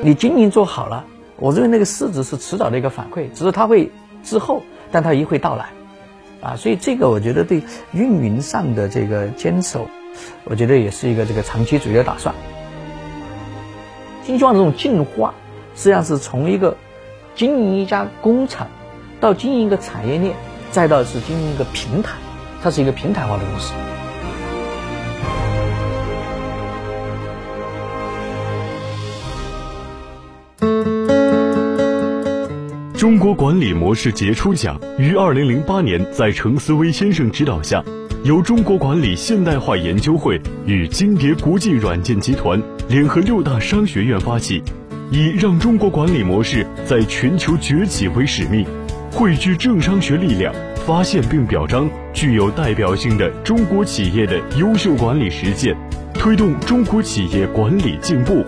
你经营做好了，我认为那个市值是迟早的一个反馈，只是它会滞后，但它一会到来，啊，所以这个我觉得对运营上的这个坚守，我觉得也是一个这个长期主义的打算。新希望这种进化，实际上是从一个经营一家工厂，到经营一个产业链，再到是经营一个平台，它是一个平台化的公司。中国管理模式杰出奖于二零零八年在程思威先生指导下，由中国管理现代化研究会与金蝶国际软件集团联合六大商学院发起，以让中国管理模式在全球崛起为使命，汇聚政商学力量，发现并表彰具有代表性的中国企业的优秀管理实践，推动中国企业管理进步。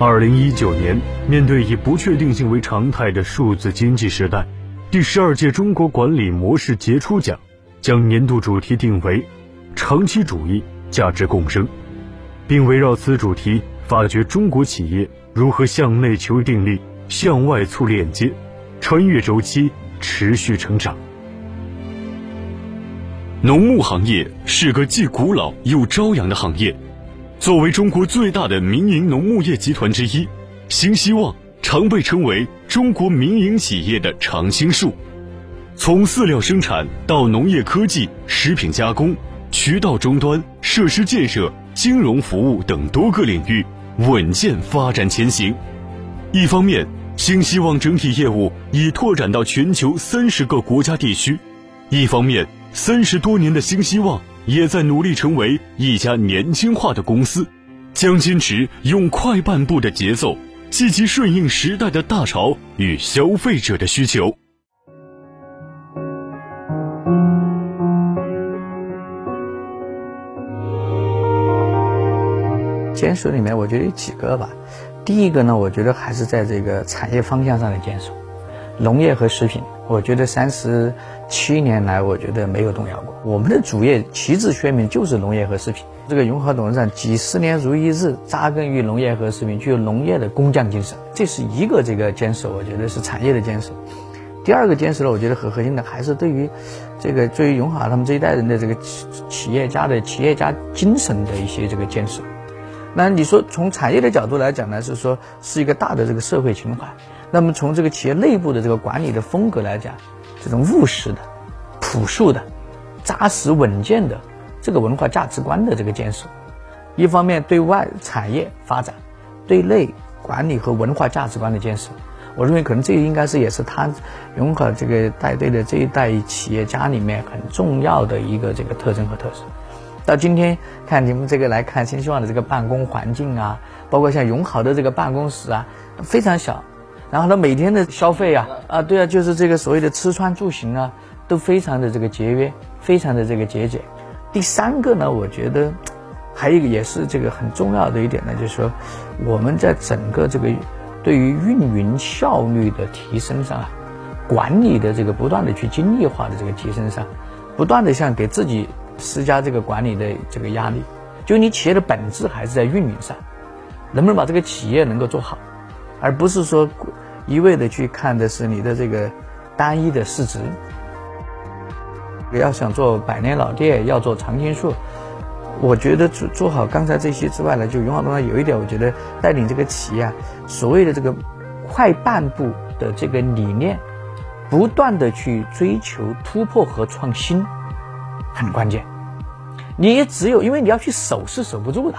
二零一九年，面对以不确定性为常态的数字经济时代，第十二届中国管理模式杰出奖将年度主题定为“长期主义价值共生”，并围绕此主题发掘中国企业如何向内求定力、向外促链接，穿越周期持续成长。农牧行业是个既古老又朝阳的行业。作为中国最大的民营农牧业集团之一，新希望常被称为中国民营企业的常青树。从饲料生产到农业科技、食品加工、渠道终端、设施建设、金融服务等多个领域稳健发展前行。一方面，新希望整体业务已拓展到全球三十个国家地区；一方面，三十多年的新希望。也在努力成为一家年轻化的公司，将坚持用快半步的节奏，积极顺应时代的大潮与消费者的需求。坚守里面，我觉得有几个吧。第一个呢，我觉得还是在这个产业方向上的坚守，农业和食品。我觉得三十七年来，我觉得没有动摇过。我们的主业旗帜鲜明，就是农业和食品。这个永和董事长几十年如一日扎根于农业和食品，具有农业的工匠精神，这是一个这个坚守。我觉得是产业的坚守。第二个坚守呢，我觉得很核心的还是对于这个对于永华他们这一代人的这个企企业家的企业家精神的一些这个坚守。那你说从产业的角度来讲呢，是说是一个大的这个社会情怀。那么从这个企业内部的这个管理的风格来讲，这种务实的、朴素的、扎实稳健的这个文化价值观的这个建设，一方面对外产业发展，对内管理和文化价值观的建设，我认为可能这应该是也是他永可这个带队的这一代企业家里面很重要的一个这个特征和特色。到今天看你们这个来看新希望的这个办公环境啊，包括像永好的这个办公室啊，非常小。然后他每天的消费啊啊，对啊，就是这个所谓的吃穿住行啊，都非常的这个节约，非常的这个节俭。第三个呢，我觉得还有一个也是这个很重要的一点呢，就是说我们在整个这个对于运营效率的提升上啊，管理的这个不断的去精益化的这个提升上，不断的向给自己施加这个管理的这个压力。就你企业的本质还是在运营上，能不能把这个企业能够做好？而不是说一味的去看的是你的这个单一的市值。要想做百年老店，要做常青树，我觉得做做好刚才这些之外呢，就永好东方有一点，我觉得带领这个企业啊，所谓的这个快半步的这个理念，不断的去追求突破和创新，很关键。你只有因为你要去守是守不住的，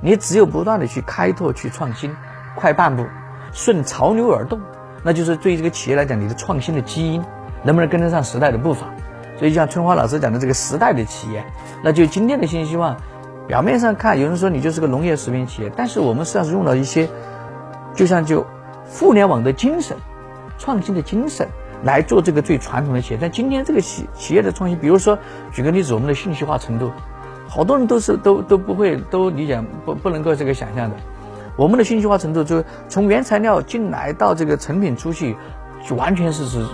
你只有不断的去开拓去创新。快半步，顺潮流而动，那就是对于这个企业来讲，你的创新的基因能不能跟得上时代的步伐？所以像春花老师讲的这个时代的企业，那就今天的新希望。表面上看，有人说你就是个农业食品企业，但是我们实际上是用了一些，就像就互联网的精神、创新的精神来做这个最传统的企业。但今天这个企企业的创新，比如说举个例子，我们的信息化程度，好多人都是都都不会都理解不不能够这个想象的。我们的信息化程度，就从原材料进来到这个成品出去，就完全是是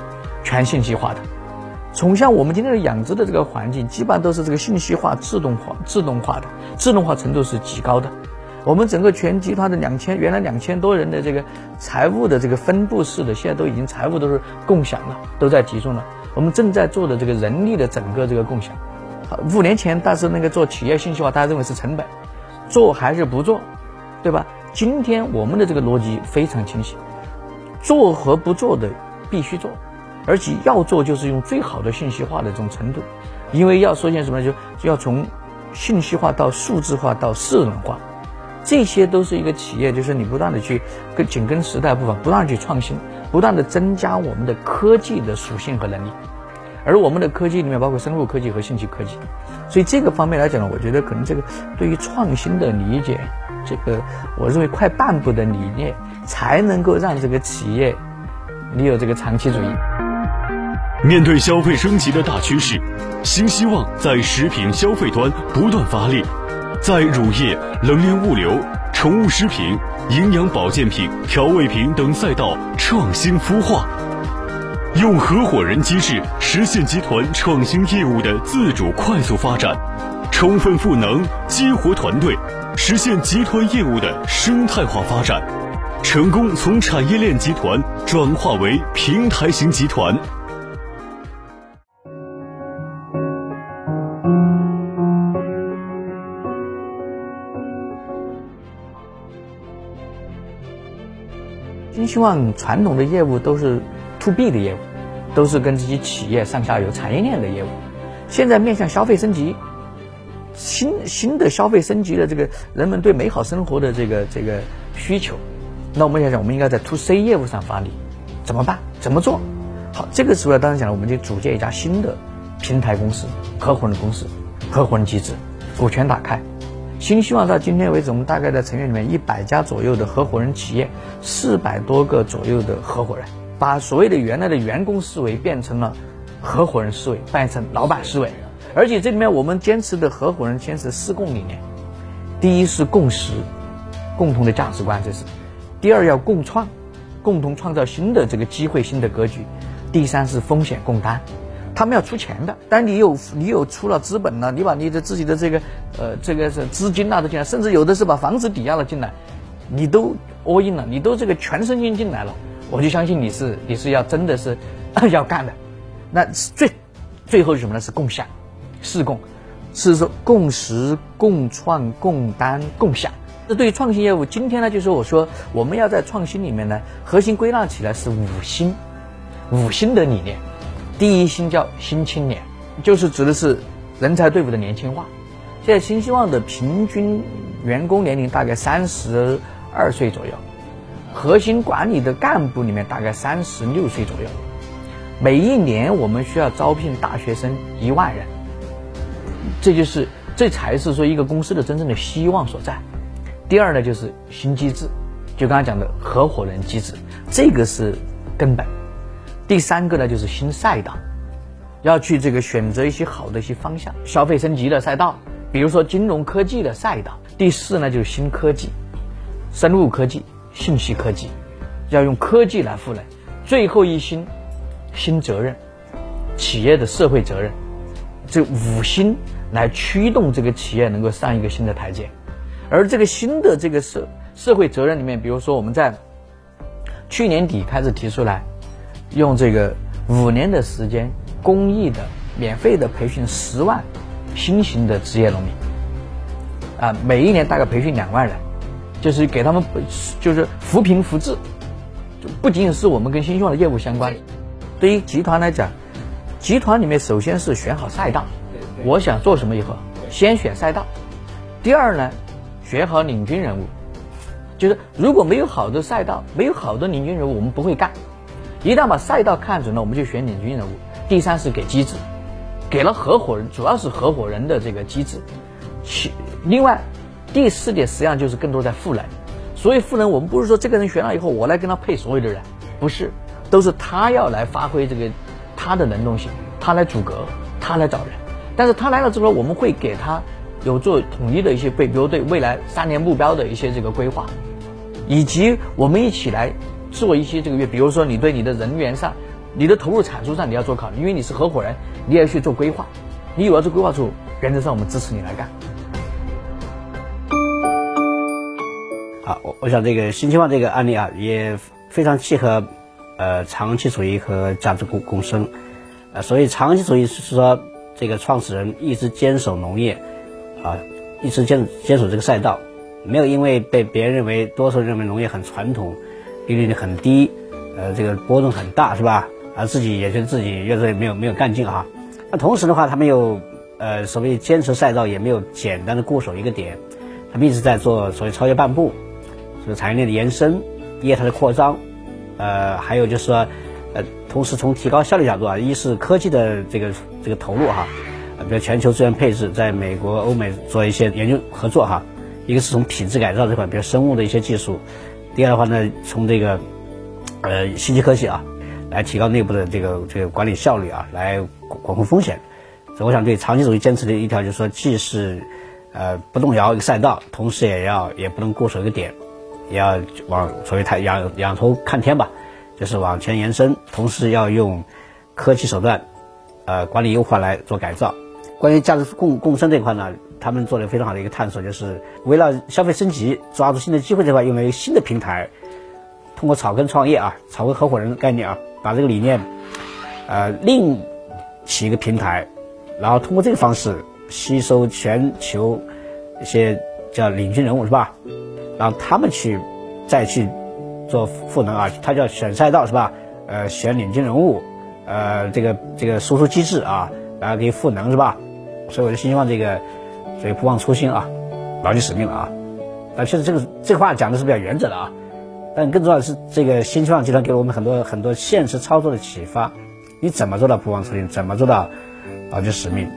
全信息化的。从像我们今天的养殖的这个环境，基本上都是这个信息化、自动化、自动化的，自动化程度是极高的。我们整个全集团的两千原来两千多人的这个财务的这个分布式的，现在都已经财务都是共享了，都在集中了。我们正在做的这个人力的整个这个共享，五年前但是那个做企业信息化，大家认为是成本，做还是不做，对吧？今天我们的这个逻辑非常清晰，做和不做的必须做，而且要做就是用最好的信息化的这种程度，因为要说些什么就就要从信息化到数字化到智能化。这些都是一个企业，就是你不断的去跟紧跟时代步伐，不断去创新，不断的增加我们的科技的属性和能力。而我们的科技里面包括生物科技和信息科技，所以这个方面来讲呢，我觉得可能这个对于创新的理解，这个我认为快半步的理念，才能够让这个企业你有这个长期主义。面对消费升级的大趋势，新希望在食品消费端不断发力。在乳业、冷链物流、宠物食品、营养保健品、调味品等赛道创新孵化，用合伙人机制实现集团创新业务的自主快速发展，充分赋能激活团队，实现集团业务的生态化发展，成功从产业链集团转化为平台型集团。希望传统的业务都是 to B 的业务，都是跟这些企业上下游产业链的业务。现在面向消费升级，新新的消费升级的这个人们对美好生活的这个这个需求，那我们想想，我们应该在 to C 业务上发力，怎么办？怎么做？好，这个时候当然讲了，我们就组建一家新的平台公司、合伙人公司、合伙人机制，股权打开。新希望到今天为止，我们大概在成员里面一百家左右的合伙人企业，四百多个左右的合伙人，把所谓的原来的员工思维变成了合伙人思维，变成老板思维。而且这里面我们坚持的合伙人坚持四共理念：第一是共识，共同的价值观，这是；第二要共创，共同创造新的这个机会、新的格局；第三是风险共担。他们要出钱的，但你有你有出了资本了，你把你的自己的这个呃这个是资金啊都进来，甚至有的是把房子抵押了进来，你都 all in 了，你都这个全身心进来了，我就相信你是你是要真的是要干的。那最最后是什么呢？是共享，是共，是说共识、共创、共担、共享。这对于创新业务，今天呢就是我说我们要在创新里面呢，核心归纳起来是五星，五星的理念。第一新叫新青年，就是指的是人才队伍的年轻化。现在新希望的平均员工年龄大概三十二岁左右，核心管理的干部里面大概三十六岁左右。每一年我们需要招聘大学生一万人，这就是这才是说一个公司的真正的希望所在。第二呢，就是新机制，就刚才讲的合伙人机制，这个是根本。第三个呢，就是新赛道，要去这个选择一些好的一些方向，消费升级的赛道，比如说金融科技的赛道。第四呢，就是新科技，生物科技、信息科技，要用科技来赋能。最后一新，新责任，企业的社会责任，这五新来驱动这个企业能够上一个新的台阶。而这个新的这个社社会责任里面，比如说我们在去年底开始提出来。用这个五年的时间，公益的、免费的培训十万新型的职业农民，啊，每一年大概培训两万人，就是给他们就是扶贫扶志，就不仅仅是我们跟新希望的业务相关。对于集团来讲，集团里面首先是选好赛道，我想做什么以后，先选赛道。第二呢，选好领军人物，就是如果没有好的赛道，没有好的领军人物，我们不会干。一旦把赛道看准了，我们就选领军人物。第三是给机制，给了合伙人，主要是合伙人的这个机制。其另外，第四点实际上就是更多在赋能。所以赋能，我们不是说这个人选了以后，我来跟他配所有的人，不是，都是他要来发挥这个他的能动性，他来阻隔，他来找人。但是他来了之后，我们会给他有做统一的一些对，比如对未来三年目标的一些这个规划，以及我们一起来。做一些这个月，比如说你对你的人员上、你的投入产出上你要做考虑，因为你是合伙人，你也要去做规划。你有了这规划之后，原则上我们支持你来干。好，我我想这个新希望这个案例啊，也非常契合呃长期主义和价值共共生。呃，所以长期主义是说这个创始人一直坚守农业，啊，一直坚坚守这个赛道，没有因为被别人认为多数认为农业很传统，利率很低，呃，这个波动很大，是吧？而自己也觉得自己越做越没有没有干劲哈。那同时的话，他们又呃所谓坚持赛道，也没有简单的固守一个点，他们一直在做所谓超越半步。是产业链的延伸，业态的扩张，呃，还有就是说，呃，同时从提高效率角度啊，一是科技的这个这个投入哈，比如全球资源配置，在美国、欧美做一些研究合作哈，一个是从品质改造这块，比如生物的一些技术，第二的话呢，从这个呃信息科技啊，来提高内部的这个这个管理效率啊，来管控风险。所以我想对长期主义坚持的一条就是说，既是呃不动摇一个赛道，同时也要也不能固守一个点。也要往所谓太仰仰头看天吧，就是往前延伸，同时要用科技手段，呃，管理优化来做改造。关于价值共共生这块呢，他们做了非常好的一个探索，就是围绕消费升级、抓住新的机会这块，用了一个新的平台，通过草根创业啊、草根合伙人的概念啊，把这个理念，呃，另起一个平台，然后通过这个方式吸收全球一些叫领军人物是吧？让他们去再去做赋能啊，他叫选赛道是吧？呃，选领军人物，呃，这个这个输出机制啊，然后给赋能是吧？所以我就希望这个，所以不忘初心啊，牢记使命了啊。但确实这个这话讲的是比较原则的啊，但更重要的是这个新希望集团给了我们很多很多现实操作的启发。你怎么做到不忘初心？怎么做到牢记使命？